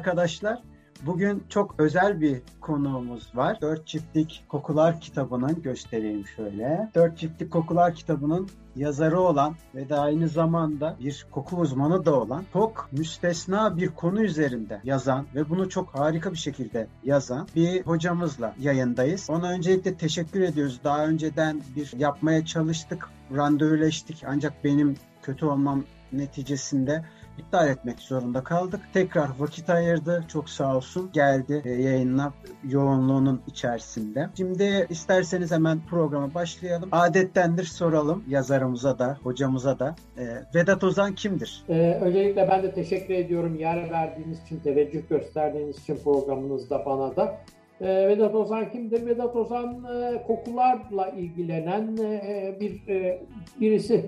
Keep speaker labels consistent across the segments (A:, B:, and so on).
A: arkadaşlar. Bugün çok özel bir konuğumuz var. Dört Çiftlik Kokular kitabının göstereyim şöyle. Dört Çiftlik Kokular kitabının yazarı olan ve de aynı zamanda bir koku uzmanı da olan çok müstesna bir konu üzerinde yazan ve bunu çok harika bir şekilde yazan bir hocamızla yayındayız. Ona öncelikle teşekkür ediyoruz. Daha önceden bir yapmaya çalıştık, randevuleştik ancak benim kötü olmam neticesinde iptal etmek zorunda kaldık. Tekrar vakit ayırdı. Çok sağ olsun. Geldi e, yayınla yoğunluğunun içerisinde. Şimdi isterseniz hemen programa başlayalım. Adettendir soralım yazarımıza da, hocamıza da. E, Vedat Ozan kimdir?
B: Ee, öncelikle ben de teşekkür ediyorum yer verdiğiniz için, teveccüh gösterdiğiniz için programınızda bana da. E, Vedat Ozan kimdir? Vedat Ozan e, kokularla ilgilenen e, bir e, birisi.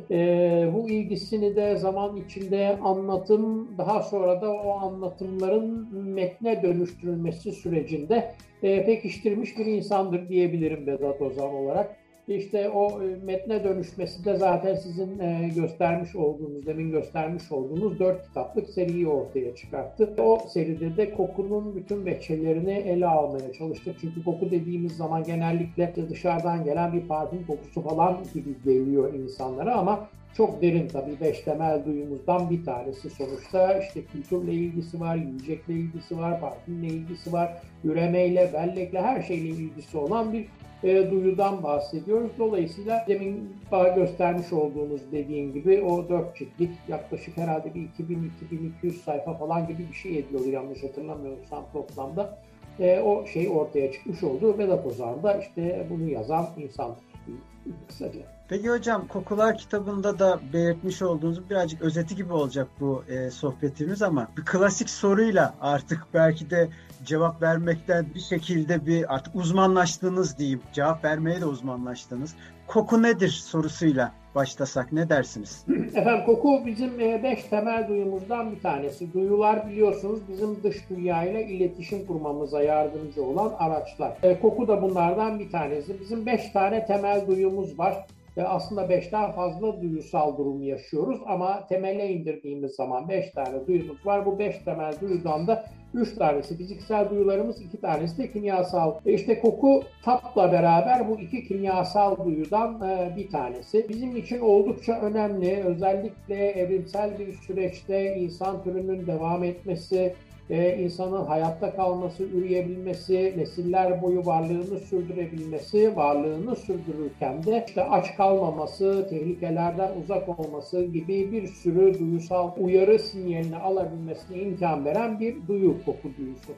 B: Bu ilgisini de zaman içinde anlatım, daha sonra da o anlatımların metne dönüştürülmesi sürecinde pekiştirmiş bir insandır diyebilirim Vedat Ozan olarak. İşte o e, metne dönüşmesi de zaten sizin e, göstermiş olduğunuz, demin göstermiş olduğunuz dört kitaplık seriyi ortaya çıkarttı. O seride de kokunun bütün veçelerini ele almaya çalıştık. Çünkü koku dediğimiz zaman genellikle dışarıdan gelen bir parfüm kokusu falan gibi geliyor insanlara ama çok derin tabii beş temel duyumuzdan bir tanesi sonuçta işte kültürle ilgisi var, yiyecekle ilgisi var, parfümle ilgisi var, üremeyle, bellekle her şeyle ilgisi olan bir e, duyudan bahsediyoruz. Dolayısıyla demin göstermiş olduğunuz dediğim gibi o dört ciltlik yaklaşık herhalde bir 2000-2200 sayfa falan gibi bir şey ediyordu yanlış hatırlamıyorsam toplamda. E, o şey ortaya çıkmış oldu. Vedat Ozan da işte bunu yazan insan kısaca.
A: Peki hocam Kokular kitabında da belirtmiş olduğunuz birazcık özeti gibi olacak bu e, sohbetimiz ama bir klasik soruyla artık belki de cevap vermekten bir şekilde bir artık uzmanlaştığınız diyeyim. Cevap vermeye de uzmanlaştınız. Koku nedir sorusuyla başlasak ne dersiniz?
B: Efendim koku bizim e, beş temel duyumuzdan bir tanesi. Duyular biliyorsunuz bizim dış dünyayla iletişim kurmamıza yardımcı olan araçlar. E, koku da bunlardan bir tanesi. Bizim beş tane temel duyumuz var ve aslında beşten fazla duyusal durum yaşıyoruz ama temele indirdiğimiz zaman beş tane duyumuz var. Bu beş temel duyudan da üç tanesi fiziksel duyularımız, iki tanesi de kimyasal. E işte koku tatla beraber bu iki kimyasal duyudan e, bir tanesi. Bizim için oldukça önemli. Özellikle evrimsel bir süreçte insan türünün devam etmesi, e, insanın hayatta kalması, üreyebilmesi, nesiller boyu varlığını sürdürebilmesi, varlığını sürdürürken de işte aç kalmaması, tehlikelerden uzak olması gibi bir sürü duyusal uyarı sinyalini alabilmesine imkan veren bir duyu, koku duyusu.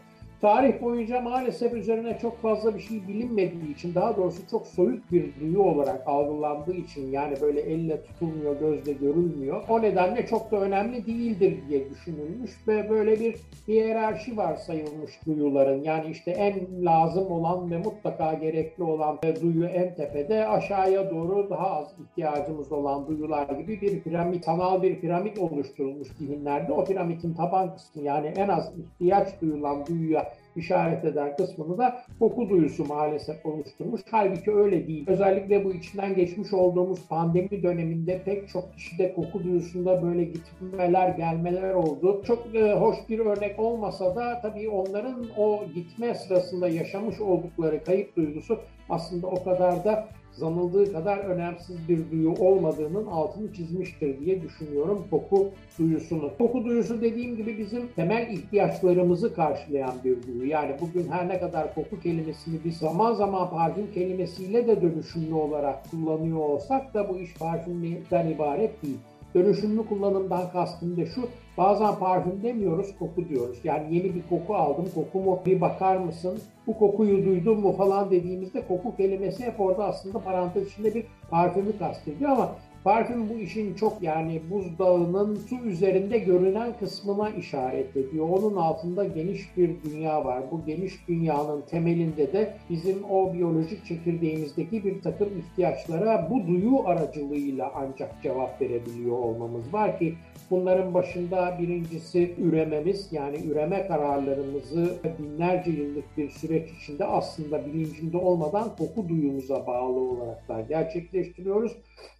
B: Tarih boyunca maalesef üzerine çok fazla bir şey bilinmediği için, daha doğrusu çok soyut bir duyu olarak algılandığı için yani böyle elle tutulmuyor, gözle görülmüyor. O nedenle çok da önemli değildir diye düşünülmüş ve böyle bir hiyerarşi var sayılmış duyuların. Yani işte en lazım olan ve mutlaka gerekli olan duyu en tepede, aşağıya doğru daha az ihtiyacımız olan duyular gibi bir piramit, sanal bir piramit oluşturulmuş zihinlerde. O piramidin taban kısmı yani en az ihtiyaç duyulan duyuya işaret eden kısmını da koku duyusu maalesef oluşturmuş. Halbuki öyle değil. Özellikle bu içinden geçmiş olduğumuz pandemi döneminde pek çok kişide koku duyusunda böyle gitmeler, gelmeler oldu. Çok e, hoş bir örnek olmasa da tabii onların o gitme sırasında yaşamış oldukları kayıp duygusu aslında o kadar da zanıldığı kadar önemsiz bir duyu olmadığının altını çizmiştir diye düşünüyorum koku duyusunu. Koku duyusu dediğim gibi bizim temel ihtiyaçlarımızı karşılayan bir duyu. Yani bugün her ne kadar koku kelimesini biz zaman zaman parfüm kelimesiyle de dönüşümlü olarak kullanıyor olsak da bu iş parfümden ibaret değil. Dönüşümlü kullanımdan kastım da şu, bazen parfüm demiyoruz, koku diyoruz. Yani yeni bir koku aldım, kokumu bir bakar mısın, bu kokuyu duydun mu falan dediğimizde koku kelimesi hep orada aslında parantez içinde bir parfümü kastediyor ama Parfüm bu işin çok yani buzdağının su üzerinde görünen kısmına işaret ediyor. Onun altında geniş bir dünya var. Bu geniş dünyanın temelinde de bizim o biyolojik çekirdeğimizdeki bir takım ihtiyaçlara bu duyu aracılığıyla ancak cevap verebiliyor olmamız var ki bunların başında birincisi ürememiz yani üreme kararlarımızı binlerce yıllık bir süreç içinde aslında bilincinde olmadan koku duyumuza bağlı olarak da gerçekleştiriyoruz.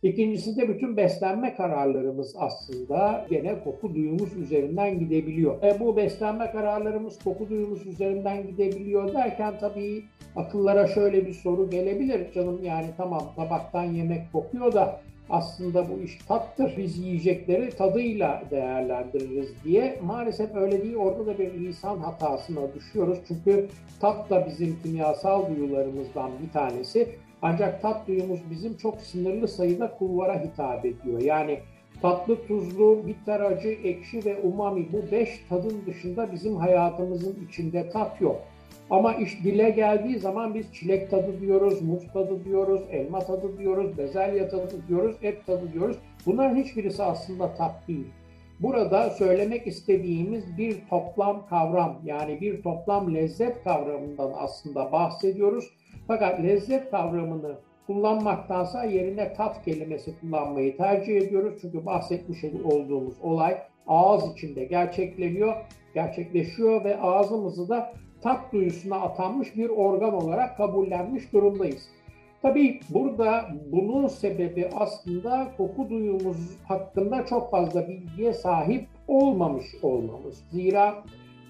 B: İkincisi de bütün beslenme kararlarımız aslında gene koku duyumuz üzerinden gidebiliyor. E, bu beslenme kararlarımız koku duyumuz üzerinden gidebiliyor derken tabii akıllara şöyle bir soru gelebilir. Canım yani tamam tabaktan yemek kokuyor da aslında bu iş tattır. Biz yiyecekleri tadıyla değerlendiririz diye. Maalesef öyle değil. Orada da bir lisan hatasına düşüyoruz. Çünkü tat da bizim kimyasal duyularımızdan bir tanesi. Ancak tat duyumuz bizim çok sınırlı sayıda kulvara hitap ediyor. Yani tatlı, tuzlu, bitter, acı, ekşi ve umami bu beş tadın dışında bizim hayatımızın içinde tat yok. Ama iş dile geldiği zaman biz çilek tadı diyoruz, muz tadı diyoruz, elma tadı diyoruz, bezelye tadı diyoruz, et tadı diyoruz. Bunların hiçbirisi aslında tat değil. Burada söylemek istediğimiz bir toplam kavram yani bir toplam lezzet kavramından aslında bahsediyoruz. Fakat lezzet kavramını kullanmaktansa yerine tat kelimesi kullanmayı tercih ediyoruz. Çünkü bahsetmiş olduğumuz olay ağız içinde gerçekleniyor, gerçekleşiyor ve ağzımızı da tat duyusuna atanmış bir organ olarak kabullenmiş durumdayız. Tabii burada bunun sebebi aslında koku duyumuz hakkında çok fazla bilgiye sahip olmamış olmamız. Zira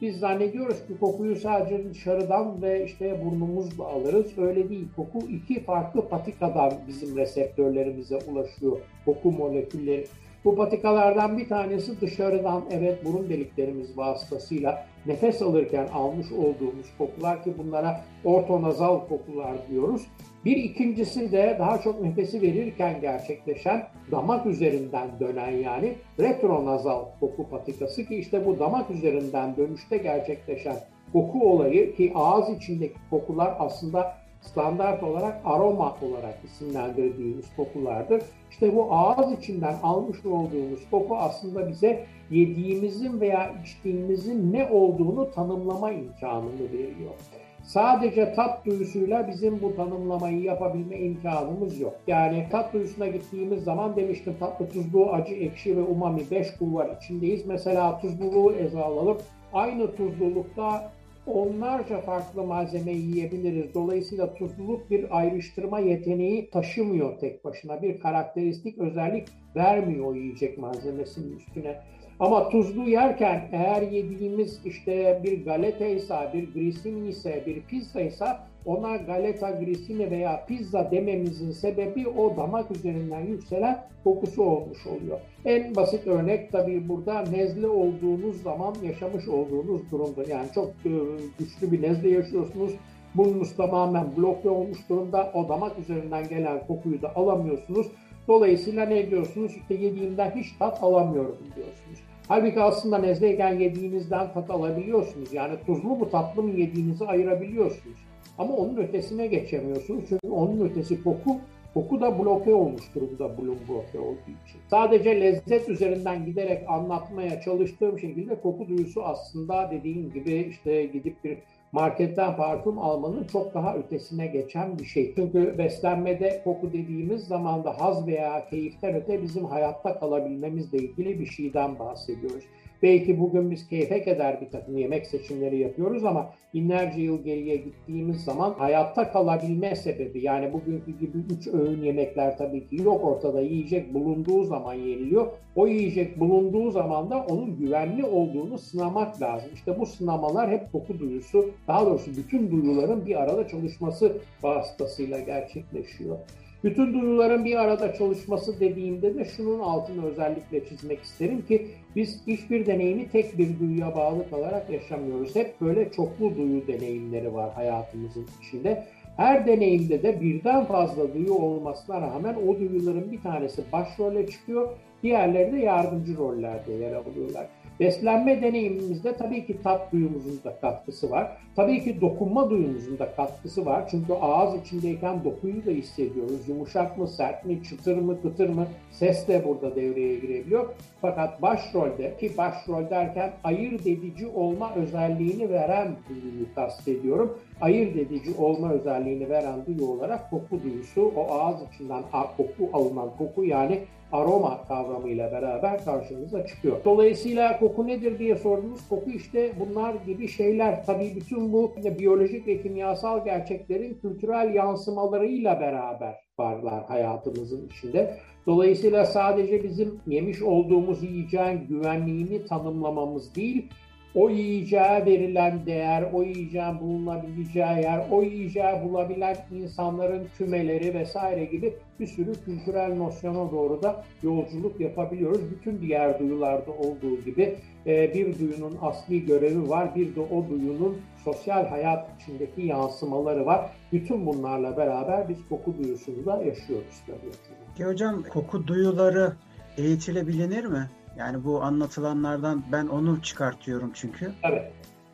B: biz zannediyoruz ki kokuyu sadece dışarıdan ve işte burnumuzla alırız. Öyle değil. Koku iki farklı patikadan bizim reseptörlerimize ulaşıyor. Koku molekülleri. Bu patikalardan bir tanesi dışarıdan evet burun deliklerimiz vasıtasıyla nefes alırken almış olduğumuz kokular ki bunlara ortonazal kokular diyoruz. Bir ikincisi de daha çok nefesi verirken gerçekleşen damak üzerinden dönen yani retronazal koku patikası ki işte bu damak üzerinden dönüşte gerçekleşen koku olayı ki ağız içindeki kokular aslında standart olarak aroma olarak isimlendirdiğimiz kokulardır. İşte bu ağız içinden almış olduğumuz koku aslında bize yediğimizin veya içtiğimizin ne olduğunu tanımlama imkanını veriyor. Sadece tat duyusuyla bizim bu tanımlamayı yapabilme imkanımız yok. Yani tat duyusuna gittiğimiz zaman demiştim tatlı, tuzlu, acı, ekşi ve umami 5 kulvar içindeyiz. Mesela tuzluluğu ele alalım. Aynı tuzlulukta onlarca farklı malzeme yiyebiliriz. Dolayısıyla tuzluluk bir ayrıştırma yeteneği taşımıyor tek başına. Bir karakteristik özellik vermiyor yiyecek malzemesinin üstüne. Ama tuzlu yerken eğer yediğimiz işte bir galeta ise, bir grisini ise, bir pizza ise ona galeta, grisini veya pizza dememizin sebebi o damak üzerinden yükselen kokusu olmuş oluyor. En basit örnek tabii burada nezle olduğunuz zaman yaşamış olduğunuz durumda. Yani çok e, güçlü bir nezle yaşıyorsunuz. Burnunuz tamamen bloke olmuş durumda. O damak üzerinden gelen kokuyu da alamıyorsunuz. Dolayısıyla ne diyorsunuz? İşte yediğimden hiç tat alamıyorum diyorsunuz. Halbuki aslında nezleyken yediğinizden tat alabiliyorsunuz. Yani tuzlu mu tatlı mı yediğinizi ayırabiliyorsunuz. Ama onun ötesine geçemiyorsunuz. Çünkü onun ötesi koku Koku da bloke olmuş durumda bulun bloke olduğu için. Sadece lezzet üzerinden giderek anlatmaya çalıştığım şekilde koku duyusu aslında dediğim gibi işte gidip bir marketten parfüm almanın çok daha ötesine geçen bir şey. Çünkü beslenmede koku dediğimiz zaman da haz veya keyiften öte bizim hayatta kalabilmemizle ilgili bir şeyden bahsediyoruz. Belki bugün biz keyfe keder bir takım yemek seçimleri yapıyoruz ama binlerce yıl geriye gittiğimiz zaman hayatta kalabilme sebebi yani bugünkü gibi üç öğün yemekler tabii ki yok ortada yiyecek bulunduğu zaman yeniliyor. O yiyecek bulunduğu zaman da onun güvenli olduğunu sınamak lazım. İşte bu sınamalar hep koku duyusu daha doğrusu bütün duyuların bir arada çalışması vasıtasıyla gerçekleşiyor. Bütün duyuların bir arada çalışması dediğimde de şunun altını özellikle çizmek isterim ki biz hiçbir deneyimi tek bir duyuya bağlı kalarak yaşamıyoruz. Hep böyle çoklu duyu deneyimleri var hayatımızın içinde. Her deneyimde de birden fazla duyu olmasına rağmen o duyuların bir tanesi başrole çıkıyor, diğerleri de yardımcı rollerde yer alıyorlar. Beslenme deneyimimizde tabii ki tat duyumuzun da katkısı var. Tabii ki dokunma duyumuzun da katkısı var. Çünkü ağız içindeyken dokuyu da hissediyoruz. Yumuşak mı, sert mi, çıtır mı, kıtır mı ses de burada devreye girebiliyor. Fakat başrolde ki başrol derken ayırt edici olma özelliğini veren duyuyu kastediyorum. Ayırt edici olma özelliğini veren duyu olarak koku duyusu o ağız içinden koku alınan koku yani aroma kavramıyla beraber karşımıza çıkıyor. Dolayısıyla koku nedir diye sordunuz. Koku işte bunlar gibi şeyler. Tabii bütün bu biyolojik ve kimyasal gerçeklerin kültürel yansımalarıyla beraber varlar hayatımızın içinde. Dolayısıyla sadece bizim yemiş olduğumuz yiyeceğin güvenliğini tanımlamamız değil, o yiyeceğe verilen değer, o yiyeceğin bulunabileceği yer, o yiyeceği bulabilen insanların kümeleri vesaire gibi bir sürü kültürel nosyona doğru da yolculuk yapabiliyoruz. Bütün diğer duyularda olduğu gibi e, bir duyunun asli görevi var, bir de o duyunun sosyal hayat içindeki yansımaları var. Bütün bunlarla beraber biz koku duyusunu da yaşıyoruz tabii.
A: Hocam koku duyuları eğitilebilir mi? Yani bu anlatılanlardan ben onu çıkartıyorum çünkü.
B: Tabii.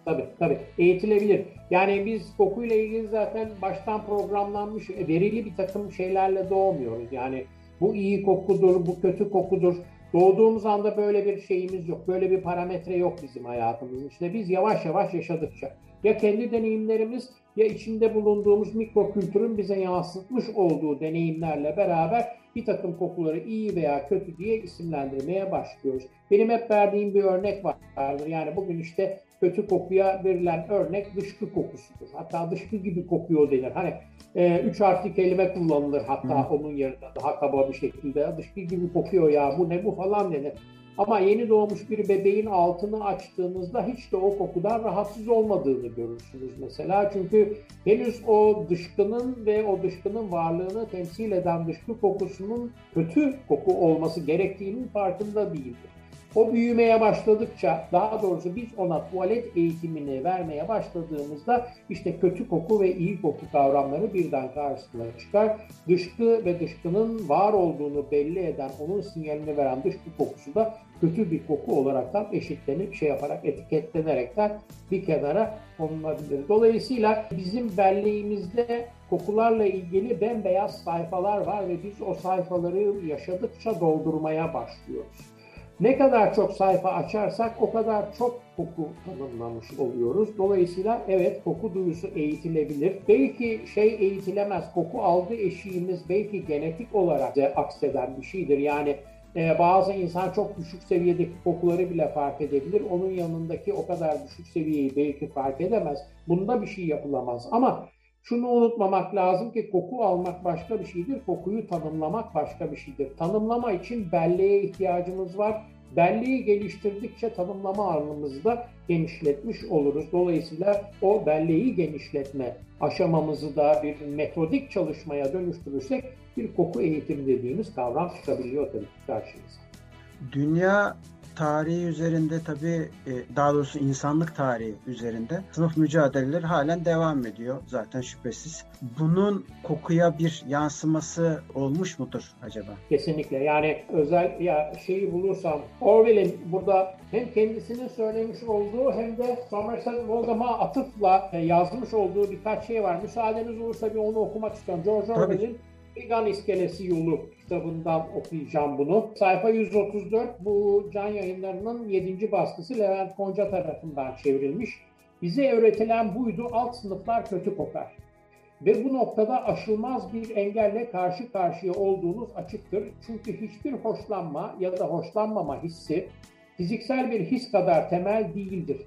B: Tabii tabii. Eğitilebilir. Yani biz kokuyla ilgili zaten baştan programlanmış e, verili bir takım şeylerle doğmuyoruz. Yani bu iyi kokudur, bu kötü kokudur. Doğduğumuz anda böyle bir şeyimiz yok. Böyle bir parametre yok bizim hayatımızın içinde. Biz yavaş yavaş yaşadıkça ya kendi deneyimlerimiz ya içinde bulunduğumuz mikrokültürün bize yansıtmış olduğu deneyimlerle beraber bir takım kokuları iyi veya kötü diye isimlendirmeye başlıyoruz. Benim hep verdiğim bir örnek vardır. Yani bugün işte kötü kokuya verilen örnek dışkı kokusudur. Hatta dışkı gibi kokuyor denir. Hani e, üç harfli kelime kullanılır hatta Hı. onun yerine daha kaba bir şekilde. Dışkı gibi kokuyor ya bu ne bu falan denir. Ama yeni doğmuş bir bebeğin altını açtığınızda hiç de o kokudan rahatsız olmadığını görürsünüz mesela. Çünkü henüz o dışkının ve o dışkının varlığını temsil eden dışkı kokusunun kötü koku olması gerektiğinin farkında değildir. O büyümeye başladıkça, daha doğrusu biz ona tuvalet eğitimini vermeye başladığımızda işte kötü koku ve iyi koku kavramları birden karşısına çıkar. Dışkı ve dışkının var olduğunu belli eden, onun sinyalini veren dışkı kokusu da kötü bir koku olaraktan eşitlenip şey yaparak etiketlenerekten bir kenara konulabilir. Dolayısıyla bizim belleğimizde kokularla ilgili bembeyaz sayfalar var ve biz o sayfaları yaşadıkça doldurmaya başlıyoruz. Ne kadar çok sayfa açarsak o kadar çok koku tanımlamış oluyoruz. Dolayısıyla evet koku duyusu eğitilebilir. Belki şey eğitilemez, koku algı eşiğimiz belki genetik olarak da akseden bir şeydir. Yani e, bazı insan çok düşük seviyedeki kokuları bile fark edebilir. Onun yanındaki o kadar düşük seviyeyi belki fark edemez. Bunda bir şey yapılamaz. Ama şunu unutmamak lazım ki koku almak başka bir şeydir, kokuyu tanımlamak başka bir şeydir. Tanımlama için belleğe ihtiyacımız var. Belleği geliştirdikçe tanımlama alanımızı da genişletmiş oluruz. Dolayısıyla o belleği genişletme aşamamızı da bir metodik çalışmaya dönüştürürsek bir koku eğitimi dediğimiz kavram çıkabiliyor tabii karşımıza.
A: Dünya tarihi üzerinde tabii e, daha doğrusu insanlık tarihi üzerinde sınıf mücadeleleri halen devam ediyor zaten şüphesiz. Bunun kokuya bir yansıması olmuş mudur acaba?
B: Kesinlikle yani özel ya şeyi bulursam Orwell'in burada hem kendisinin söylemiş olduğu hem de Somerset Maugham'a atıfla e, yazmış olduğu birkaç şey var. Müsaadeniz olursa bir onu okumak istiyorum. George Orwell'in Vegan İskelesi Yolu kitabından okuyacağım bunu. Sayfa 134 bu can yayınlarının 7. baskısı Levent Konca tarafından çevrilmiş. Bize öğretilen buydu alt sınıflar kötü kokar. Ve bu noktada aşılmaz bir engelle karşı karşıya olduğunuz açıktır. Çünkü hiçbir hoşlanma ya da hoşlanmama hissi fiziksel bir his kadar temel değildir.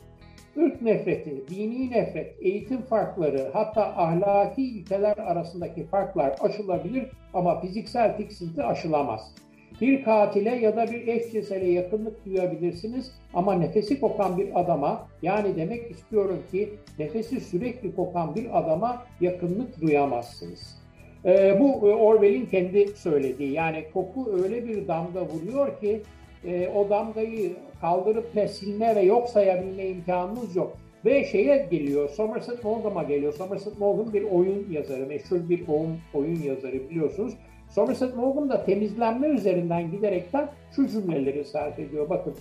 B: Irk nefreti, dini nefret, eğitim farkları hatta ahlaki ilkeler arasındaki farklar aşılabilir ama fiziksel tiksinti aşılamaz. Bir katile ya da bir eşcinsele yakınlık duyabilirsiniz ama nefesi kokan bir adama yani demek istiyorum ki nefesi sürekli kokan bir adama yakınlık duyamazsınız. Ee, bu e, Orwell'in kendi söylediği yani koku öyle bir damga vuruyor ki e, o damgayı kaldırıp silme ve yok sayabilme imkanınız yok. Ve şeye geliyor, Somerset Maugham'a geliyor. Somerset Maugham bir oyun yazarı, meşhur bir oyun, oyun yazarı biliyorsunuz. Somerset Maugham da temizlenme üzerinden giderekten şu cümleleri sarf ediyor. Bakın,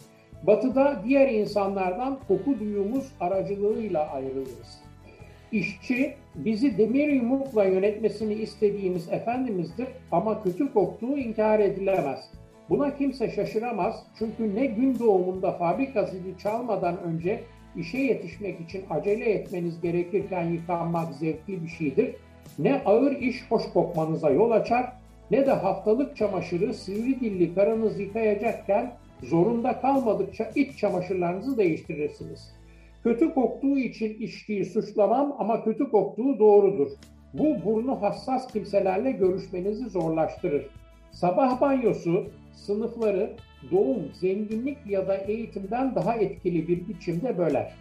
B: batıda diğer insanlardan koku duyumuz aracılığıyla ayrılırız. İşçi bizi demir yumrukla yönetmesini istediğimiz efendimizdir ama kötü koktuğu inkar edilemez. Buna kimse şaşıramaz çünkü ne gün doğumunda fabrika zili çalmadan önce işe yetişmek için acele etmeniz gerekirken yıkanmak zevkli bir şeydir. Ne ağır iş hoş kokmanıza yol açar ne de haftalık çamaşırı sivri dilli karınız yıkayacakken zorunda kalmadıkça iç çamaşırlarınızı değiştirirsiniz. Kötü koktuğu için içtiği suçlamam ama kötü koktuğu doğrudur. Bu burnu hassas kimselerle görüşmenizi zorlaştırır. Sabah banyosu sınıfları doğum, zenginlik ya da eğitimden daha etkili bir biçimde böler.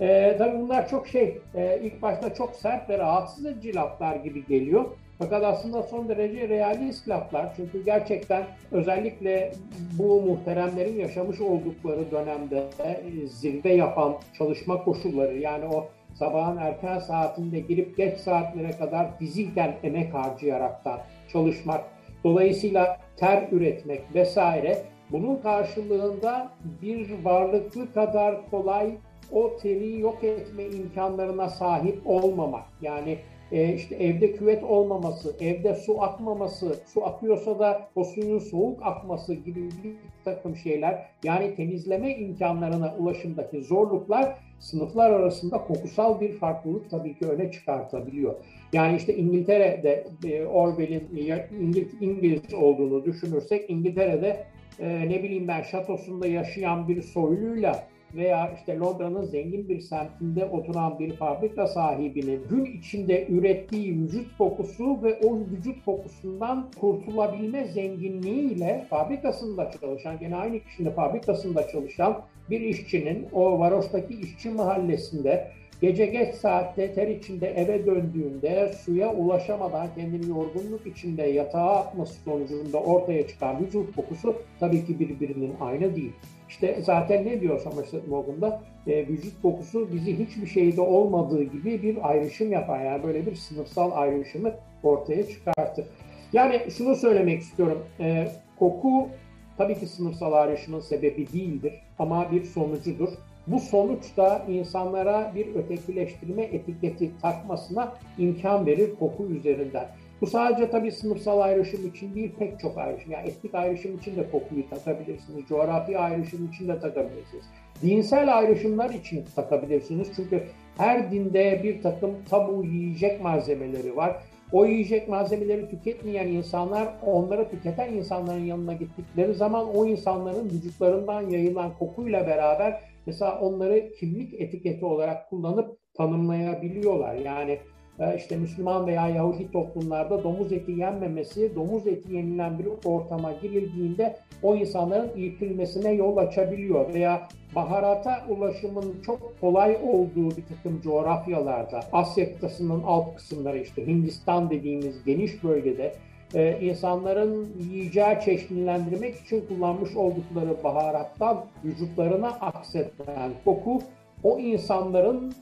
B: Ee, tabii bunlar çok şey, e, ilk başta çok sert ve rahatsız edici laflar gibi geliyor. Fakat aslında son derece realist laflar. Çünkü gerçekten özellikle bu muhteremlerin yaşamış oldukları dönemde e, zirve yapan çalışma koşulları yani o sabahın erken saatinde girip geç saatlere kadar fiziken emek harcayaraktan çalışmak, dolayısıyla ter üretmek vesaire bunun karşılığında bir varlıklı kadar kolay o teri yok etme imkanlarına sahip olmamak. Yani e, işte evde küvet olmaması, evde su akmaması, su akıyorsa da o suyun soğuk akması gibi bir takım şeyler yani temizleme imkanlarına ulaşımdaki zorluklar sınıflar arasında kokusal bir farklılık tabii ki öne çıkartabiliyor. Yani işte İngiltere'de e, Orwell'in İngiliz, İngiliz olduğunu düşünürsek İngiltere'de e, ne bileyim ben şatosunda yaşayan bir soyluyla veya işte Londra'nın zengin bir semtinde oturan bir fabrika sahibinin gün içinde ürettiği vücut kokusu ve o vücut kokusundan kurtulabilme zenginliğiyle fabrikasında çalışan, gene aynı kişinin fabrikasında çalışan bir işçinin o varoştaki işçi mahallesinde Gece geç saatte ter içinde eve döndüğünde suya ulaşamadan kendini yorgunluk içinde yatağa atması sonucunda ortaya çıkan vücut kokusu tabii ki birbirinin aynı değil. İşte zaten ne diyor Somerset Maugham E, vücut kokusu bizi hiçbir şeyde olmadığı gibi bir ayrışım yapar. Yani böyle bir sınıfsal ayrışımı ortaya çıkartır. Yani şunu söylemek istiyorum. E, koku tabii ki sınıfsal ayrışımın sebebi değildir ama bir sonucudur. Bu sonuç da insanlara bir ötekileştirme etiketi takmasına imkan verir koku üzerinden. Bu sadece tabii sınıfsal ayrışım için değil pek çok ayrışım. Yani etnik ayrışım için de kokuyu takabilirsiniz. Coğrafi ayrışım için de takabilirsiniz. Dinsel ayrışımlar için takabilirsiniz. Çünkü her dinde bir takım tabu yiyecek malzemeleri var. O yiyecek malzemeleri tüketmeyen insanlar onları tüketen insanların yanına gittikleri zaman o insanların vücutlarından yayılan kokuyla beraber mesela onları kimlik etiketi olarak kullanıp tanımlayabiliyorlar. Yani işte Müslüman veya Yahudi toplumlarda domuz eti yenmemesi, domuz eti yenilen bir ortama girildiğinde o insanların irkilmesine yol açabiliyor veya baharata ulaşımın çok kolay olduğu bir takım coğrafyalarda, Asya kıtasının alt kısımları işte Hindistan dediğimiz geniş bölgede e, insanların yiyeceği çeşitlendirmek için kullanmış oldukları baharattan vücutlarına akseden koku o insanların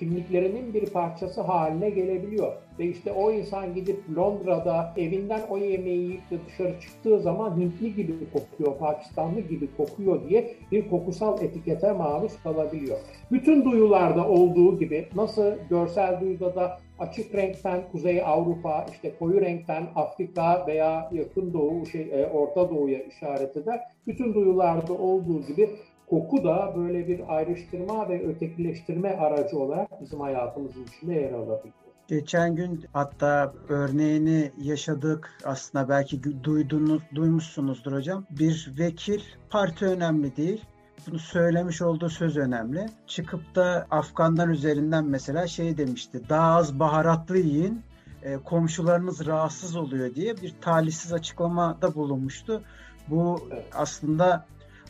B: kimliklerinin bir parçası haline gelebiliyor. Ve işte o insan gidip Londra'da evinden o yemeği yiyip dışarı çıktığı zaman Hintli gibi kokuyor, Pakistanlı gibi kokuyor diye bir kokusal etikete maruz kalabiliyor. Bütün duyularda olduğu gibi nasıl görsel duyuda da açık renkten Kuzey Avrupa, işte koyu renkten Afrika veya yakın doğu, şey, e, Orta Doğu'ya işaret eder. Bütün duyularda olduğu gibi koku da böyle bir ayrıştırma ve ötekileştirme aracı olarak bizim hayatımızın içinde yer alabiliyor.
A: Geçen gün hatta örneğini yaşadık aslında belki duydunuz, duymuşsunuzdur hocam. Bir vekil parti önemli değil bunu söylemiş olduğu söz önemli. Çıkıp da Afganlar üzerinden mesela şey demişti. Daha az baharatlı yiyin e, komşularınız rahatsız oluyor diye bir talihsiz açıklamada bulunmuştu. Bu aslında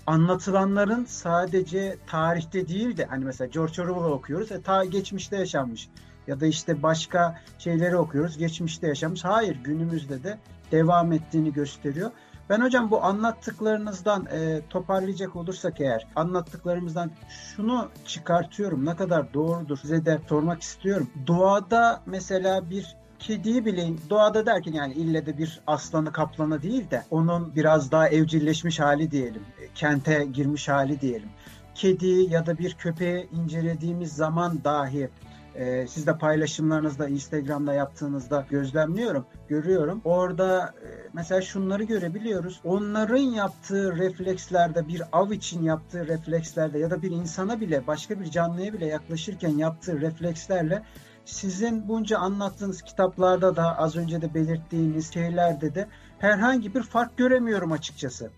A: anlatılanların sadece tarihte değil de hani mesela George Orwell'ı okuyoruz. E, ta geçmişte yaşanmış. Ya da işte başka şeyleri okuyoruz. Geçmişte yaşanmış. Hayır günümüzde de devam ettiğini gösteriyor. Ben hocam bu anlattıklarınızdan e, toparlayacak olursak eğer anlattıklarımızdan şunu çıkartıyorum. Ne kadar doğrudur size de sormak istiyorum. Doğada mesela bir kediyi bile doğada derken yani ille de bir aslanı kaplanı değil de onun biraz daha evcilleşmiş hali diyelim. E, kente girmiş hali diyelim. Kedi ya da bir köpeği incelediğimiz zaman dahi e, siz de paylaşımlarınızda Instagram'da yaptığınızda gözlemliyorum, görüyorum. Orada e, mesela şunları görebiliyoruz. Onların yaptığı reflekslerde bir av için yaptığı reflekslerde ya da bir insana bile başka bir canlıya bile yaklaşırken yaptığı reflekslerle sizin bunca anlattığınız kitaplarda da az önce de belirttiğiniz şeylerde de herhangi bir fark göremiyorum açıkçası.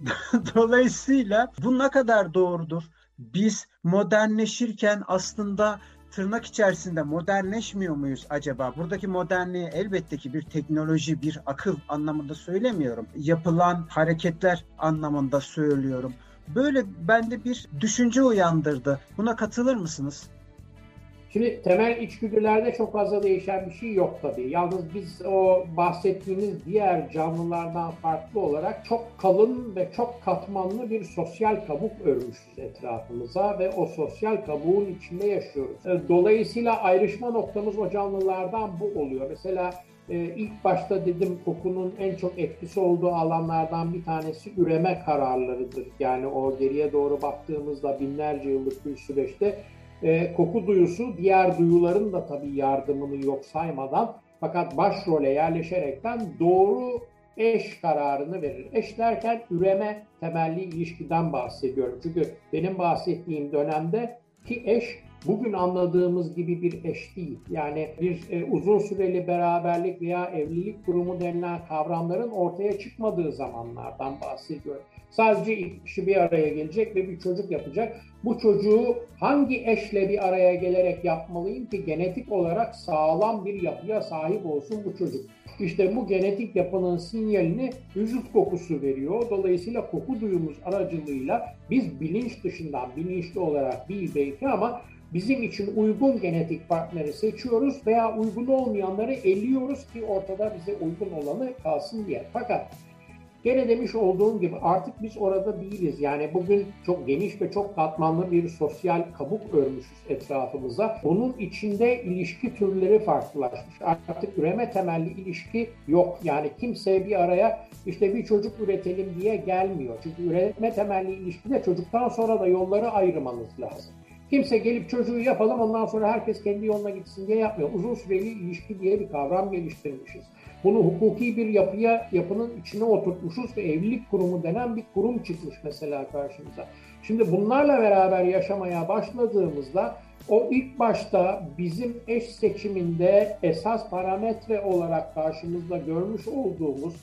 A: Dolayısıyla bu ne kadar doğrudur? Biz modernleşirken aslında tırnak içerisinde modernleşmiyor muyuz acaba? Buradaki modernliği elbette ki bir teknoloji, bir akıl anlamında söylemiyorum. Yapılan hareketler anlamında söylüyorum. Böyle bende bir düşünce uyandırdı. Buna katılır mısınız?
B: Şimdi temel içgüdülerde çok fazla değişen bir şey yok tabii. Yalnız biz o bahsettiğimiz diğer canlılardan farklı olarak çok kalın ve çok katmanlı bir sosyal kabuk örmüşüz etrafımıza ve o sosyal kabuğun içinde yaşıyoruz. E, dolayısıyla ayrışma noktamız o canlılardan bu oluyor. Mesela e, ilk başta dedim kokunun en çok etkisi olduğu alanlardan bir tanesi üreme kararlarıdır. Yani o geriye doğru baktığımızda binlerce yıllık bir süreçte e, koku duyusu diğer duyuların da tabii yardımını yok saymadan fakat başrole yerleşerekten doğru eş kararını verir. Eş derken üreme temelli ilişkiden bahsediyorum. Çünkü benim bahsettiğim dönemde ki eş bugün anladığımız gibi bir eş değil. Yani bir e, uzun süreli beraberlik veya evlilik kurumu denilen kavramların ortaya çıkmadığı zamanlardan bahsediyorum. Sadece iki kişi bir araya gelecek ve bir çocuk yapacak. Bu çocuğu hangi eşle bir araya gelerek yapmalıyım ki genetik olarak sağlam bir yapıya sahip olsun bu çocuk. İşte bu genetik yapının sinyalini vücut kokusu veriyor. Dolayısıyla koku duyumuz aracılığıyla biz bilinç dışından bilinçli olarak değil belki ama bizim için uygun genetik partneri seçiyoruz veya uygun olmayanları eliyoruz ki ortada bize uygun olanı kalsın diye. Fakat Gene demiş olduğum gibi artık biz orada değiliz. Yani bugün çok geniş ve çok katmanlı bir sosyal kabuk örmüşüz etrafımıza. Bunun içinde ilişki türleri farklılaşmış. Artık üreme temelli ilişki yok. Yani kimse bir araya işte bir çocuk üretelim diye gelmiyor. Çünkü üreme temelli ilişkide çocuktan sonra da yolları ayırmanız lazım. Kimse gelip çocuğu yapalım ondan sonra herkes kendi yoluna gitsin diye yapmıyor. Uzun süreli ilişki diye bir kavram geliştirmişiz. Bunu hukuki bir yapıya, yapının içine oturtmuşuz ve evlilik kurumu denen bir kurum çıkmış mesela karşımıza. Şimdi bunlarla beraber yaşamaya başladığımızda o ilk başta bizim eş seçiminde esas parametre olarak karşımızda görmüş olduğumuz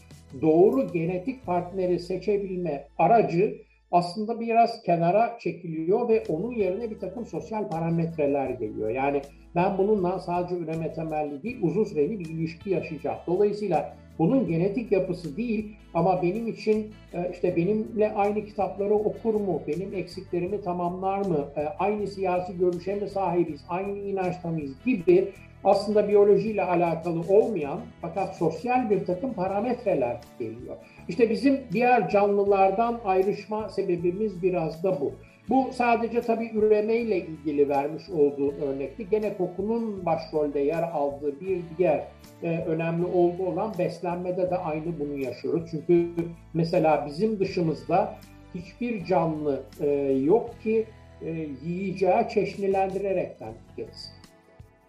B: doğru genetik partneri seçebilme aracı aslında biraz kenara çekiliyor ve onun yerine bir takım sosyal parametreler geliyor. Yani ben bununla sadece üreme temelli değil uzun süreli bir ilişki yaşayacağım. Dolayısıyla bunun genetik yapısı değil ama benim için e, işte benimle aynı kitapları okur mu, benim eksiklerimi tamamlar mı, e, aynı siyasi görüşe mi sahibiz, aynı inançta mıyız gibi aslında biyolojiyle alakalı olmayan fakat sosyal bir takım parametreler geliyor. İşte bizim diğer canlılardan ayrışma sebebimiz biraz da bu. Bu sadece tabii üremeyle ilgili vermiş olduğu örnekti. Gene kokunun başrolde yer aldığı bir diğer e, önemli olgu olan beslenmede de aynı bunu yaşıyoruz. Çünkü mesela bizim dışımızda hiçbir canlı e, yok ki e, yiyeceği çeşnilendirerekten tüketsin.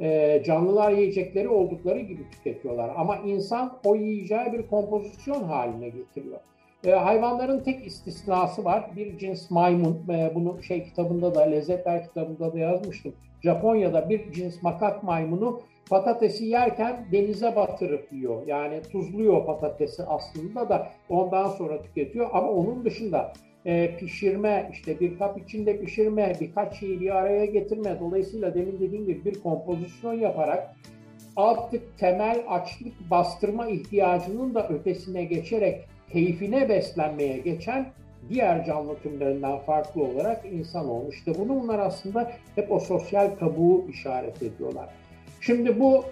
B: E, canlılar yiyecekleri oldukları gibi tüketiyorlar ama insan o yiyeceği bir kompozisyon haline getiriyor. E, hayvanların tek istisnası var. Bir cins maymun. E, bunu şey kitabında da, Lezzetler kitabında da yazmıştım. Japonya'da bir cins makak maymunu patatesi yerken denize batırıp yiyor. Yani tuzluyor patatesi aslında da ondan sonra tüketiyor. Ama onun dışında e, pişirme, işte bir kap içinde pişirme, birkaç şeyi bir araya getirme. Dolayısıyla demin dediğim gibi bir kompozisyon yaparak artık temel açlık bastırma ihtiyacının da ötesine geçerek keyfine beslenmeye geçen diğer canlı türlerinden farklı olarak insan olmuş. İşte bunu bunlar aslında hep o sosyal kabuğu işaret ediyorlar. Şimdi bu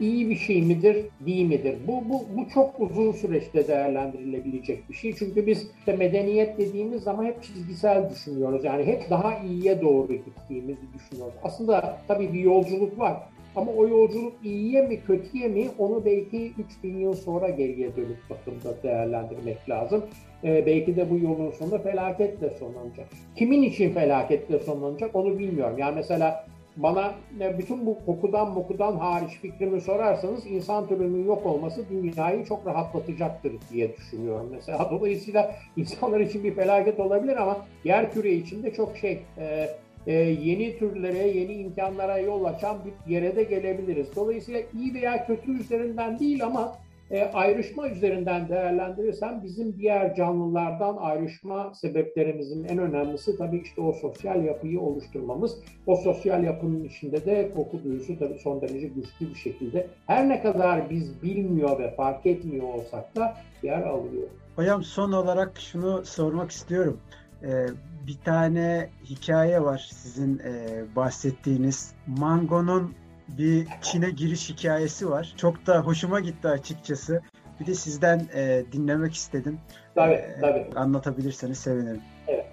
B: iyi bir şey midir, değil midir? Bu, bu, bu çok uzun süreçte değerlendirilebilecek bir şey. Çünkü biz işte medeniyet dediğimiz zaman hep çizgisel düşünüyoruz. Yani hep daha iyiye doğru gittiğimizi düşünüyoruz. Aslında tabii bir yolculuk var. Ama o yolculuk iyiye mi kötüye mi onu belki 3000 yıl sonra geriye dönüp bakımda değerlendirmek lazım. Ee, belki de bu yolun sonunda felaketle sonlanacak. Kimin için felaketle sonlanacak onu bilmiyorum. Yani mesela bana bütün bu kokudan mokudan hariç fikrimi sorarsanız insan türünün yok olması dünyayı çok rahatlatacaktır diye düşünüyorum mesela. Dolayısıyla insanlar için bir felaket olabilir ama yer küre içinde çok şey e, e, yeni türlere, yeni imkanlara yol açan bir yere de gelebiliriz. Dolayısıyla iyi veya kötü üzerinden değil ama e, ayrışma üzerinden değerlendirirsem bizim diğer canlılardan ayrışma sebeplerimizin en önemlisi tabii işte o sosyal yapıyı oluşturmamız. O sosyal yapının içinde de koku duyusu tabii son derece güçlü bir şekilde her ne kadar biz bilmiyor ve fark etmiyor olsak da yer alıyor.
A: Hocam son olarak şunu sormak istiyorum. Ee, bir tane hikaye var sizin e, bahsettiğiniz. Mango'nun bir Çin'e giriş hikayesi var. Çok da hoşuma gitti açıkçası. Bir de sizden e, dinlemek istedim.
B: Tabii, e, tabii.
A: Anlatabilirseniz sevinirim.
B: Evet.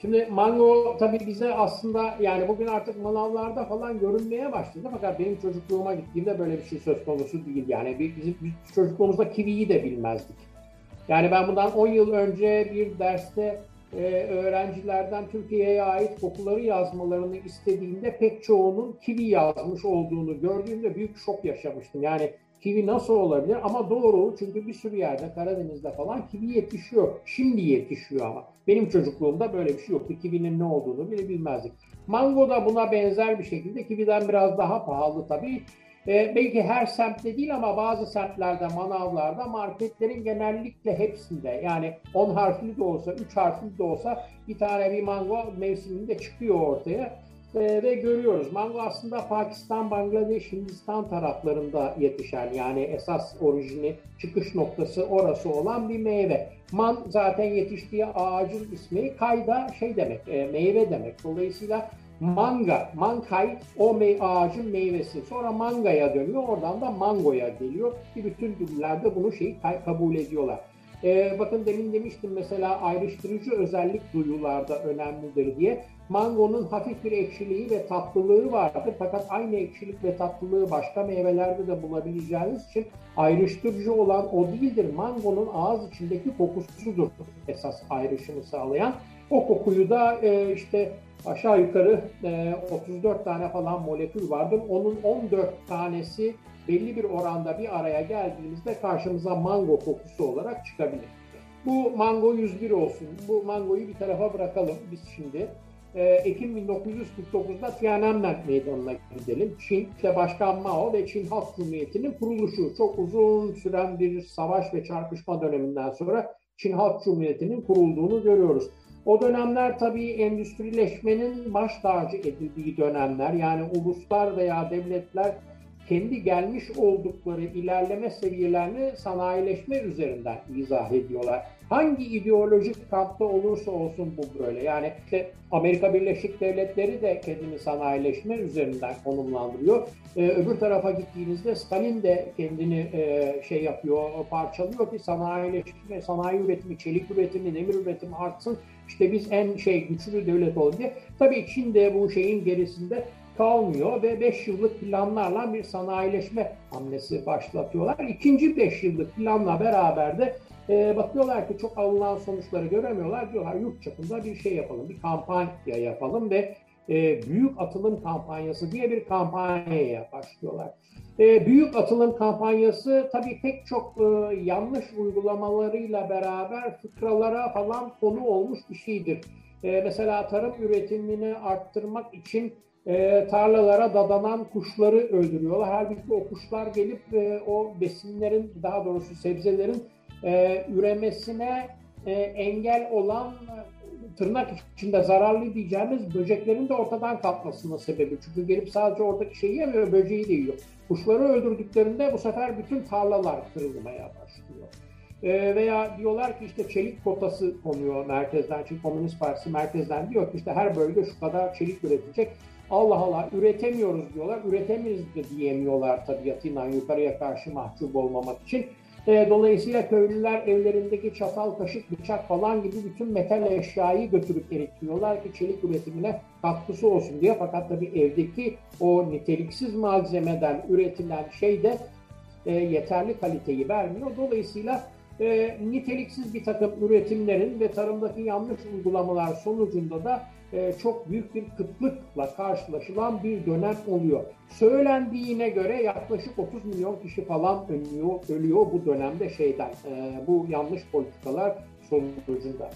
B: Şimdi mango tabii bize aslında yani bugün artık manavlarda falan görünmeye başladı fakat benim çocukluğuma gittiğimde böyle bir şey söz konusu değil. Yani bizim, biz çocukluğumuzda kiviyi de bilmezdik. Yani ben bundan 10 yıl önce bir derste e, öğrencilerden Türkiye'ye ait kokuları yazmalarını istediğimde pek çoğunun kivi yazmış olduğunu gördüğümde büyük şok yaşamıştım. Yani kivi nasıl olabilir? Ama doğru çünkü bir sürü yerde Karadeniz'de falan kivi yetişiyor. Şimdi yetişiyor ama. Benim çocukluğumda böyle bir şey yoktu. Kivinin ne olduğunu bile bilmezdik. Mango da buna benzer bir şekilde kividen biraz daha pahalı tabii. E, belki her semtte değil ama bazı semtlerde, manavlarda, marketlerin genellikle hepsinde. Yani 10 harfli de olsa, 3 harfli de olsa bir tane bir mango mevsiminde çıkıyor ortaya e, ve görüyoruz. Mango aslında Pakistan, Bangladeş, Hindistan taraflarında yetişen yani esas orijini, çıkış noktası orası olan bir meyve. Man zaten yetiştiği ağacın ismi kayda şey demek, e, meyve demek. Dolayısıyla manga, mankay o mey ağacın meyvesi. Sonra mangaya dönüyor, oradan da mangoya geliyor. Ki bütün dillerde bunu şey kabul ediyorlar. Ee, bakın demin demiştim mesela ayrıştırıcı özellik duyularda önemlidir diye. Mangonun hafif bir ekşiliği ve tatlılığı vardır fakat aynı ekşilik ve tatlılığı başka meyvelerde de bulabileceğiniz için ayrıştırıcı olan o değildir. Mangonun ağız içindeki kokusudur esas ayrışımı sağlayan. O kokuyu da e, işte aşağı yukarı e, 34 tane falan molekül vardır. Onun 14 tanesi belli bir oranda bir araya geldiğimizde karşımıza mango kokusu olarak çıkabilir. Bu mango 101 olsun. Bu mangoyu bir tarafa bırakalım biz şimdi. E, Ekim 1949'da Tiananmen Meydanı'na gidelim. Çin, işte Başkan Mao ve Çin Halk Cumhuriyeti'nin kuruluşu. Çok uzun süren bir savaş ve çarpışma döneminden sonra Çin Halk Cumhuriyeti'nin kurulduğunu görüyoruz. O dönemler tabii endüstrileşmenin baş tacı edildiği dönemler. Yani uluslar veya devletler kendi gelmiş oldukları ilerleme seviyelerini sanayileşme üzerinden izah ediyorlar. Hangi ideolojik kampta olursa olsun bu böyle. Yani işte Amerika Birleşik Devletleri de kendini sanayileşme üzerinden konumlandırıyor. Ee, öbür tarafa gittiğinizde Stalin de kendini e, şey yapıyor, parçalıyor ki sanayileşme, sanayi üretimi, çelik üretimi, demir üretimi artsın. İşte biz en şey güçlü devlet olalım diye. Tabii Çin de bu şeyin gerisinde kalmıyor ve 5 yıllık planlarla bir sanayileşme hamlesi başlatıyorlar. İkinci 5 yıllık planla beraber de e, bakıyorlar ki çok alınan sonuçları göremiyorlar. Diyorlar yurt çapında bir şey yapalım, bir kampanya yapalım ve e, Büyük Atılım Kampanyası diye bir kampanyaya başlıyorlar. E, büyük Atılım Kampanyası tabii pek çok e, yanlış uygulamalarıyla beraber fıkralara falan konu olmuş bir şeydir. E, mesela tarım üretimini arttırmak için e, tarlalara dadanan kuşları öldürüyorlar. Halbuki o kuşlar gelip e, o besinlerin daha doğrusu sebzelerin e, üremesine e, engel olan tırnak içinde zararlı diyeceğimiz böceklerin de ortadan kalkmasının sebebi. Çünkü gelip sadece oradaki şeyi yemiyor, böceği de yiyor. Kuşları öldürdüklerinde bu sefer bütün tarlalar kırılmaya başlıyor. E, veya diyorlar ki işte çelik kotası konuyor merkezden. Çünkü Komünist Partisi merkezden diyor ki işte her bölge şu kadar çelik üretecek. Allah Allah üretemiyoruz diyorlar. Üretemeyiz de diyemiyorlar tabiatından yukarıya karşı mahcup olmamak için. E, dolayısıyla köylüler evlerindeki çatal, kaşık, bıçak falan gibi bütün metal eşyayı götürüp eritiyorlar ki çelik üretimine katkısı olsun diye. Fakat tabii evdeki o niteliksiz malzemeden üretilen şey de e, yeterli kaliteyi vermiyor. Dolayısıyla e, niteliksiz bir takım üretimlerin ve tarımdaki yanlış uygulamalar sonucunda da çok büyük bir kıtlıkla karşılaşılan bir dönem oluyor. Söylendiğine göre yaklaşık 30 milyon kişi falan ölüyor, ölüyor bu dönemde şeyden, e, bu yanlış politikalar sonucunda.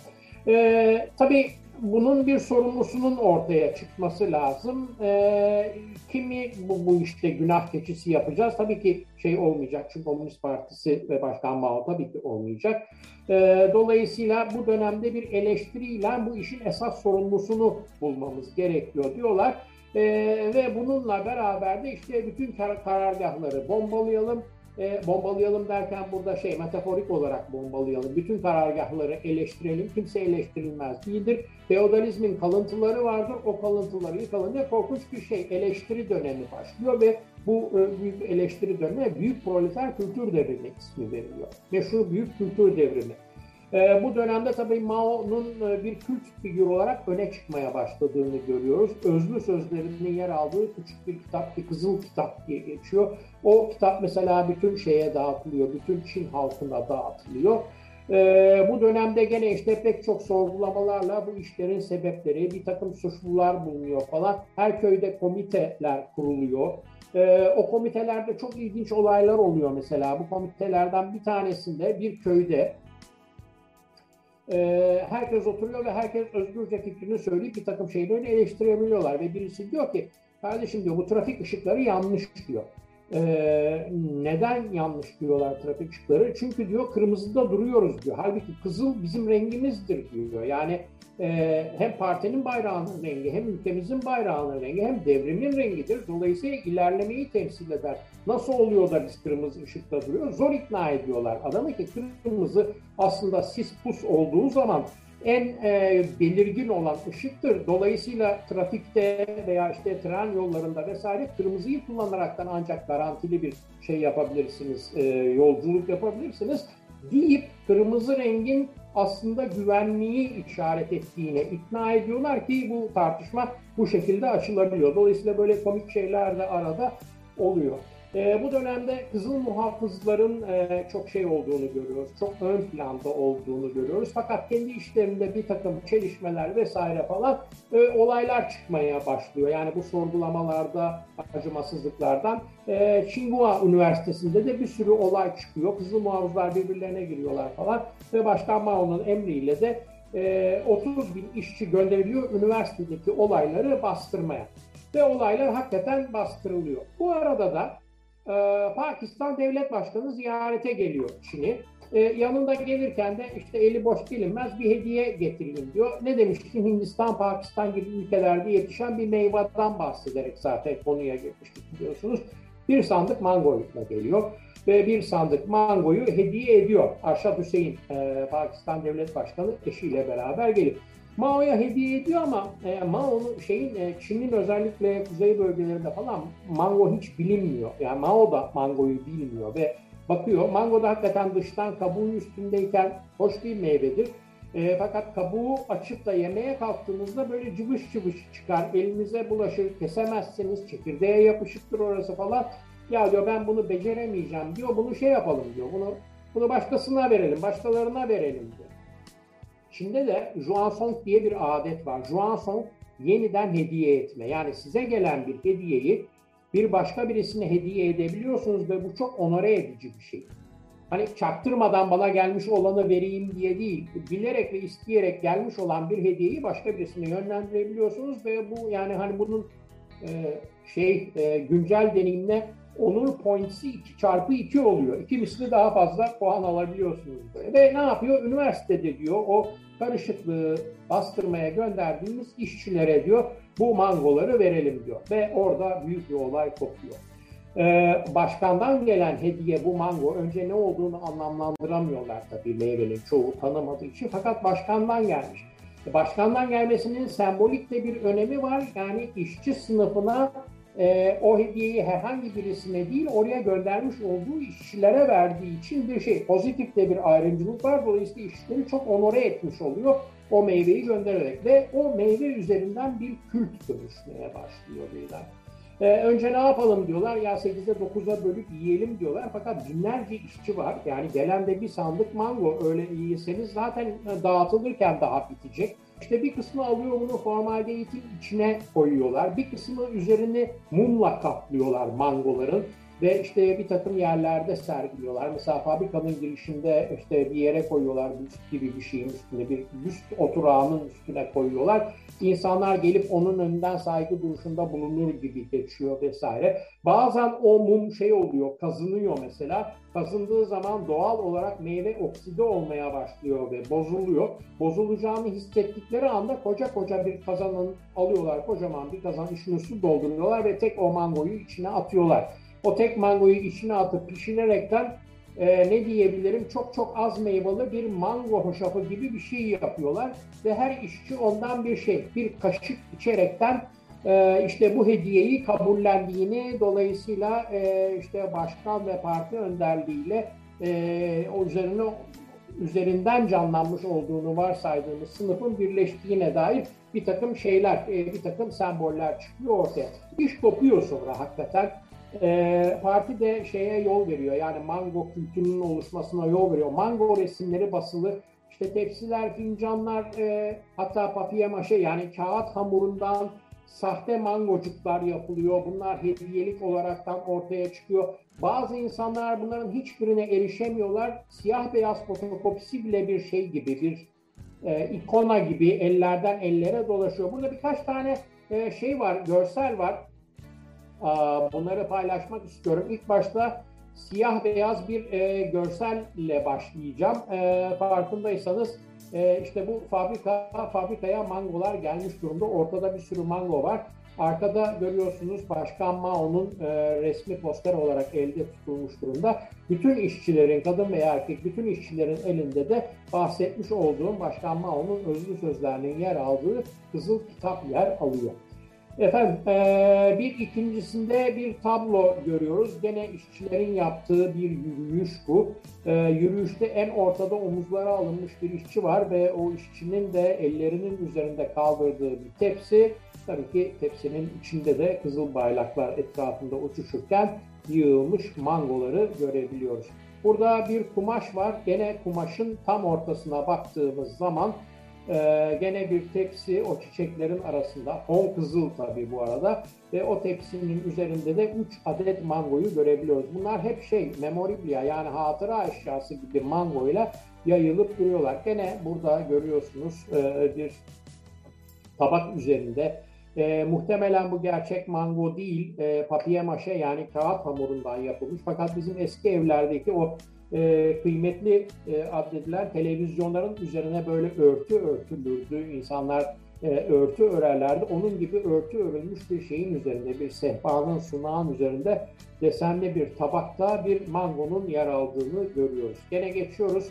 B: E, tabii bunun bir sorumlusunun ortaya çıkması lazım. E, kimi bu, bu işte günah keçisi yapacağız? Tabii ki şey olmayacak çünkü Komünist Partisi ve Başkan Mao tabii ki olmayacak. E, dolayısıyla bu dönemde bir eleştiriyle bu işin esas sorumlusunu bulmamız gerekiyor diyorlar. E, ve bununla beraber de işte bütün kar karargahları bombalayalım e, bombalayalım derken burada şey metaforik olarak bombalayalım. Bütün karargahları eleştirelim. Kimse eleştirilmez değildir. Feodalizmin kalıntıları vardır. O kalıntıları yıkalınca korkunç bir şey eleştiri dönemi başlıyor ve bu e, büyük eleştiri dönemi büyük proleter kültür devrimi ismi veriliyor. Meşhur büyük kültür devrimi. E, bu dönemde tabii Mao'nun e, bir kült figür olarak öne çıkmaya başladığını görüyoruz. Özlü sözlerinin yer aldığı küçük bir kitap, bir kızıl kitap diye geçiyor. O kitap mesela bütün şeye dağıtılıyor, bütün Çin halkına dağıtılıyor. Ee, bu dönemde gene işte pek çok sorgulamalarla bu işlerin sebepleri, bir takım suçlular bulunuyor falan. Her köyde komiteler kuruluyor. Ee, o komitelerde çok ilginç olaylar oluyor mesela. Bu komitelerden bir tanesinde bir köyde e, herkes oturuyor ve herkes özgürce fikrini söyleyip bir takım şeyleri eleştirebiliyorlar. Ve birisi diyor ki kardeşim diyor bu trafik ışıkları yanlış diyor. Ee, neden yanlış diyorlar trafik ışıkları? Çünkü diyor kırmızıda duruyoruz diyor. Halbuki kızıl bizim rengimizdir diyor. Yani e, hem partinin bayrağının rengi, hem ülkemizin bayrağının rengi, hem devrimin rengidir. Dolayısıyla ilerlemeyi temsil eder. Nasıl oluyor da biz kırmızı ışıkta duruyoruz? Zor ikna ediyorlar adamı ki kırmızı aslında sis pus olduğu zaman en e, belirgin olan ışıktır. Dolayısıyla trafikte veya işte tren yollarında vesaire kırmızıyı kullanaraktan ancak garantili bir şey yapabilirsiniz, e, yolculuk yapabilirsiniz deyip kırmızı rengin aslında güvenliği işaret ettiğine ikna ediyorlar ki bu tartışma bu şekilde açılabiliyor. Dolayısıyla böyle komik şeyler de arada oluyor. E, bu dönemde Kızıl Muhafızların e, çok şey olduğunu görüyoruz. Çok ön planda olduğunu görüyoruz. Fakat kendi işlerinde bir takım çelişmeler vesaire falan e, olaylar çıkmaya başlıyor. Yani bu sorgulamalarda, acımasızlıklardan. E, Üniversitesi'nde de bir sürü olay çıkıyor. Kızıl Muhafızlar birbirlerine giriyorlar falan. Ve Başkan Mao'nun emriyle de e, 30 bin işçi gönderiliyor üniversitedeki olayları bastırmaya. Ve olaylar hakikaten bastırılıyor. Bu arada da Pakistan Devlet Başkanı ziyarete geliyor Çin'i. Ee, yanında gelirken de işte eli boş gelinmez bir hediye getireyim diyor. Ne demiştim Hindistan, Pakistan gibi ülkelerde yetişen bir meyveden bahsederek zaten konuya girmiştik biliyorsunuz. Bir sandık mangoyla geliyor ve bir sandık mangoyu hediye ediyor. Arşad Hüseyin, e, Pakistan Devlet Başkanı eşiyle beraber gelip Mao'ya hediye ediyor ama e, Mao'nun şeyin e, Çin'in özellikle kuzey bölgelerinde falan mango hiç bilinmiyor. Yani Mao da mangoyu bilmiyor ve bakıyor. Mango da hakikaten dıştan kabuğun üstündeyken hoş bir meyvedir. E, fakat kabuğu açıp da yemeye kalktığınızda böyle cıvış cıvış çıkar. Elinize bulaşır, kesemezsiniz, çekirdeğe yapışıktır orası falan. Ya diyor ben bunu beceremeyeceğim diyor. Bunu şey yapalım diyor. Bunu bunu başkasına verelim, başkalarına verelim diyor. Çin'de de Juansong diye bir adet var. Juansong yeniden hediye etme. Yani size gelen bir hediyeyi bir başka birisine hediye edebiliyorsunuz ve bu çok onore edici bir şey. Hani çaktırmadan bana gelmiş olanı vereyim diye değil, bilerek ve isteyerek gelmiş olan bir hediyeyi başka birisine yönlendirebiliyorsunuz ve bu yani hani bunun e, şey e, güncel deneyimle onur points'i 2 çarpı 2 oluyor. İki misli daha fazla puan alabiliyorsunuz. Ve ne yapıyor? Üniversitede diyor o karışıklığı bastırmaya gönderdiğimiz işçilere diyor bu mangoları verelim diyor. Ve orada büyük bir olay kopuyor. Ee, başkandan gelen hediye bu mango önce ne olduğunu anlamlandıramıyorlar tabii meyvenin çoğu tanımadığı için fakat başkandan gelmiş. Başkandan gelmesinin sembolik de bir önemi var. Yani işçi sınıfına e, o hediyeyi herhangi birisine değil oraya göndermiş olduğu işçilere verdiği için bir şey pozitif de bir ayrımcılık var. Dolayısıyla işçileri çok onore etmiş oluyor o meyveyi göndererek ve o meyve üzerinden bir kült dönüşmeye başlıyor birden. Ee, önce ne yapalım diyorlar ya 8'e 9'a bölüp yiyelim diyorlar fakat binlerce işçi var yani gelen de bir sandık mango öyle yiyseniz zaten dağıtılırken daha bitecek. İşte bir kısmı alıyor bunu formaldehitin içine koyuyorlar. Bir kısmı üzerini mumla kaplıyorlar mangoların ve işte bir takım yerlerde sergiliyorlar. Mesela fabrikanın girişinde işte bir yere koyuyorlar büst gibi bir şeyin üstüne bir büst oturağının üstüne koyuyorlar. İnsanlar gelip onun önünden saygı duruşunda bulunur gibi geçiyor vesaire. Bazen o mum şey oluyor, kazınıyor mesela. Kazındığı zaman doğal olarak meyve okside olmaya başlıyor ve bozuluyor. Bozulacağını hissettikleri anda koca koca bir kazanın alıyorlar, kocaman bir kazan içine su dolduruyorlar ve tek o mangoyu içine atıyorlar. O tek mangoyu içine atıp pişirerekten e, ne diyebilirim çok çok az meyveli bir mango hoşafı gibi bir şey yapıyorlar. Ve her işçi ondan bir şey, bir kaşık içerekten e, işte bu hediyeyi kabullendiğini dolayısıyla e, işte başkan ve parti önderliğiyle e, üzerine üzerinden canlanmış olduğunu varsaydığımız sınıfın birleştiğine dair bir takım şeyler, e, bir takım semboller çıkıyor ortaya. İş kopuyor sonra hakikaten. E, parti de şeye yol veriyor. Yani mango kültürünün oluşmasına yol veriyor. Mango resimleri basılı. İşte tepsiler, fincanlar, e, hatta papiye-maşe yani kağıt hamurundan sahte mangocuklar yapılıyor. Bunlar hediyelik olaraktan ortaya çıkıyor. Bazı insanlar bunların hiçbirine erişemiyorlar. Siyah beyaz fotokopisi bile bir şey gibi, bir e, ikona gibi ellerden ellere dolaşıyor. Burada birkaç tane e, şey var, görsel var. Bunları paylaşmak istiyorum. İlk başta siyah beyaz bir e, görselle başlayacağım. E, farkındaysanız e, işte bu fabrika fabrikaya mangolar gelmiş durumda. Ortada bir sürü mango var. Arkada görüyorsunuz Başkan Mao'nun e, resmi poster olarak elde tutulmuş durumda. Bütün işçilerin, kadın veya erkek, bütün işçilerin elinde de bahsetmiş olduğum Başkan Mao'nun özlü sözlerinin yer aldığı kızıl kitap yer alıyor. Efendim bir ikincisinde bir tablo görüyoruz. Gene işçilerin yaptığı bir yürüyüş bu. Yürüyüşte en ortada omuzlara alınmış bir işçi var ve o işçinin de ellerinin üzerinde kaldırdığı bir tepsi. Tabii ki tepsinin içinde de kızıl bayraklar etrafında uçuşurken yığılmış mangoları görebiliyoruz. Burada bir kumaş var. Gene kumaşın tam ortasına baktığımız zaman ee, gene bir tepsi o çiçeklerin arasında. On kızıl tabii bu arada. Ve o tepsinin üzerinde de 3 adet mangoyu görebiliyoruz. Bunlar hep şey memorabilia yani hatıra eşyası gibi mangoyla yayılıp duruyorlar. Gene burada görüyorsunuz e, bir tabak üzerinde e, muhtemelen bu gerçek mango değil, e, papiye maşe yani kağıt hamurundan yapılmış. Fakat bizim eski evlerdeki o e, kıymetli e, addedilen televizyonların üzerine böyle örtü örtülürdü. İnsanlar e, örtü örerlerdi. Onun gibi örtü örülmüş bir şeyin üzerinde, bir sehpanın, sunağın üzerinde desenli bir tabakta bir mangonun yer aldığını görüyoruz. Gene geçiyoruz.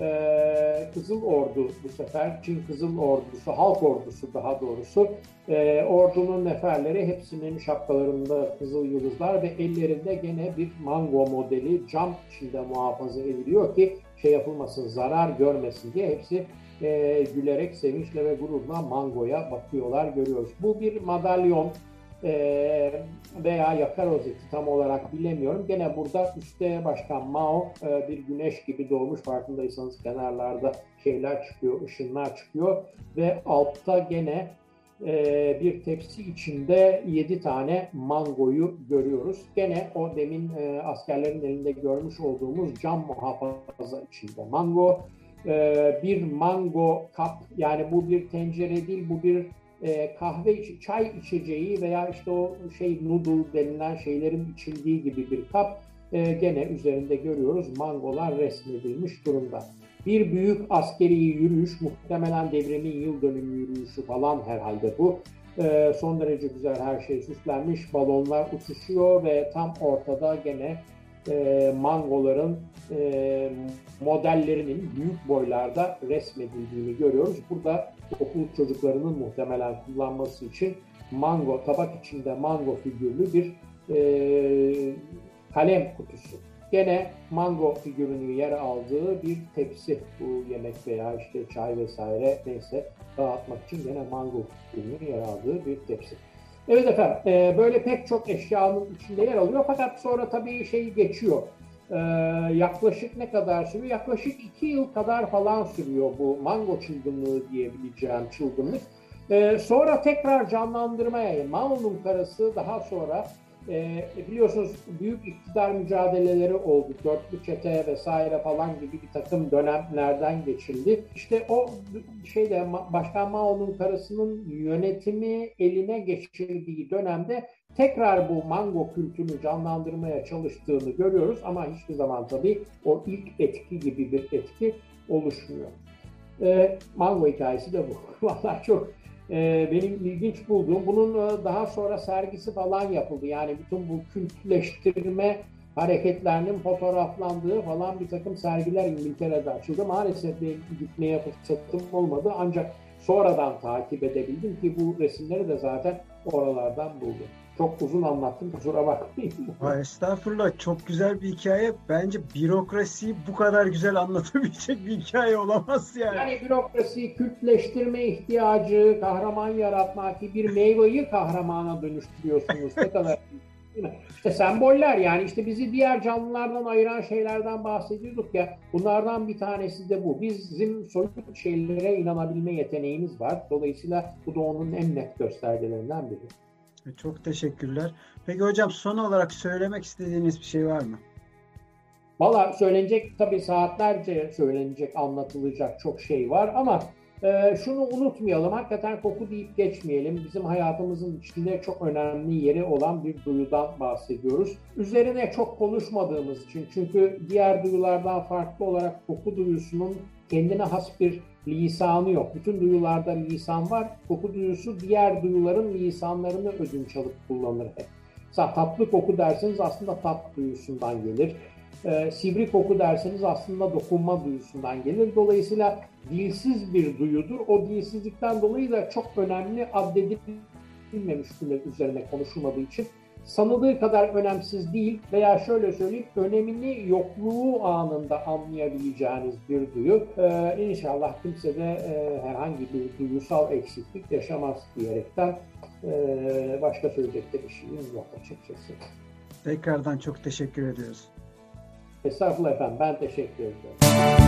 B: Ee, Kızıl Ordu bu sefer, Çin Kızıl Ordusu, Halk Ordusu daha doğrusu. Ee, ordunun neferleri hepsinin şapkalarında kızıl yıldızlar ve ellerinde gene bir mango modeli cam içinde muhafaza ediliyor ki şey yapılmasın, zarar görmesin diye hepsi e, gülerek, sevinçle ve gururla mangoya bakıyorlar, görüyoruz. Bu bir madalyon e, veya yakar rozeti tam olarak bilemiyorum. Gene burada üstte Başkan Mao e, bir güneş gibi doğmuş farkındaysanız kenarlarda şeyler çıkıyor, ışınlar çıkıyor ve altta gene e, bir tepsi içinde 7 tane mangoyu görüyoruz. Gene o demin e, askerlerin elinde görmüş olduğumuz cam muhafaza içinde mango. Bir mango kap yani bu bir tencere değil bu bir e, kahve, çay içeceği veya işte o şey noodle denilen şeylerin içildiği gibi bir kap e, gene üzerinde görüyoruz mangolar resmedilmiş durumda. Bir büyük askeri yürüyüş, muhtemelen devrimin yıl dönümü yürüyüşü falan herhalde bu. E, son derece güzel her şey süslenmiş, balonlar uçuşuyor ve tam ortada gene e, mangoların e, modellerinin büyük boylarda resmedildiğini görüyoruz. Burada okul çocuklarının muhtemelen kullanması için mango, tabak içinde mango figürlü bir e, kalem kutusu. Gene mango figürünün yer aldığı bir tepsi bu yemek veya işte çay vesaire neyse dağıtmak için gene mango figürünün yer aldığı bir tepsi. Evet efendim e, böyle pek çok eşyanın içinde yer alıyor fakat sonra tabii şey geçiyor. E, yaklaşık ne kadar sürüyor? Yaklaşık iki yıl kadar falan sürüyor bu mango çılgınlığı diyebileceğim çılgınlık. E, sonra tekrar canlandırmaya, Mao'nun karısı daha sonra e, biliyorsunuz büyük iktidar mücadeleleri oldu. Dörtlü çete vesaire falan gibi bir takım dönemlerden geçildi. İşte o şeyde Başkan Mao'nun karısının yönetimi eline geçirdiği dönemde tekrar bu mango kültürünü canlandırmaya çalıştığını görüyoruz ama hiçbir zaman tabii o ilk etki gibi bir etki oluşmuyor. E, mango hikayesi de bu. Vallahi çok e, benim ilginç bulduğum bunun e, daha sonra sergisi falan yapıldı. Yani bütün bu kültleştirme hareketlerinin fotoğraflandığı falan bir takım sergiler İngiltere'de açıldı. Maalesef benim gitmeye fırsatım olmadı ancak sonradan takip edebildim ki bu resimleri de zaten oralardan buldum. Çok uzun anlattım kusura bakmayın.
A: Ha, estağfurullah çok güzel bir hikaye. Bence bürokrasiyi bu kadar güzel anlatabilecek bir hikaye olamaz yani.
B: Yani bürokrasi, kültleştirme ihtiyacı, kahraman yaratmak ki bir meyveyi kahramana dönüştürüyorsunuz. ne kadar İşte semboller yani işte bizi diğer canlılardan ayıran şeylerden bahsediyorduk ya bunlardan bir tanesi de bu. Bizim soyut şeylere inanabilme yeteneğimiz var. Dolayısıyla bu da onun en net göstergelerinden biri.
A: Çok teşekkürler. Peki hocam son olarak söylemek istediğiniz bir şey var mı?
B: Valla söylenecek tabii saatlerce söylenecek, anlatılacak çok şey var ama e, şunu unutmayalım. Hakikaten koku deyip geçmeyelim. Bizim hayatımızın içinde çok önemli yeri olan bir duyudan bahsediyoruz. Üzerine çok konuşmadığımız için çünkü diğer duyulardan farklı olarak koku duyusunun kendine has bir lisanı yok. Bütün duyularda lisan var. Koku duyusu diğer duyuların lisanlarını ödünç alıp kullanır hep. Mesela tatlı koku derseniz aslında tat duyusundan gelir. Ee, sivri koku derseniz aslında dokunma duyusundan gelir. Dolayısıyla dilsiz bir duyudur. O dilsizlikten dolayı da çok önemli addedilmemiş üzerine konuşulmadığı için sanıldığı kadar önemsiz değil veya şöyle söyleyeyim önemini yokluğu anında anlayabileceğiniz bir duyu. Ee, inşallah kimse de e, herhangi bir duygusal eksiklik yaşamaz diyerekten e, başka söyleyecek de bir şeyim yok açıkçası.
A: Tekrardan çok teşekkür ediyoruz.
B: Estağfurullah efendim ben teşekkür ediyorum.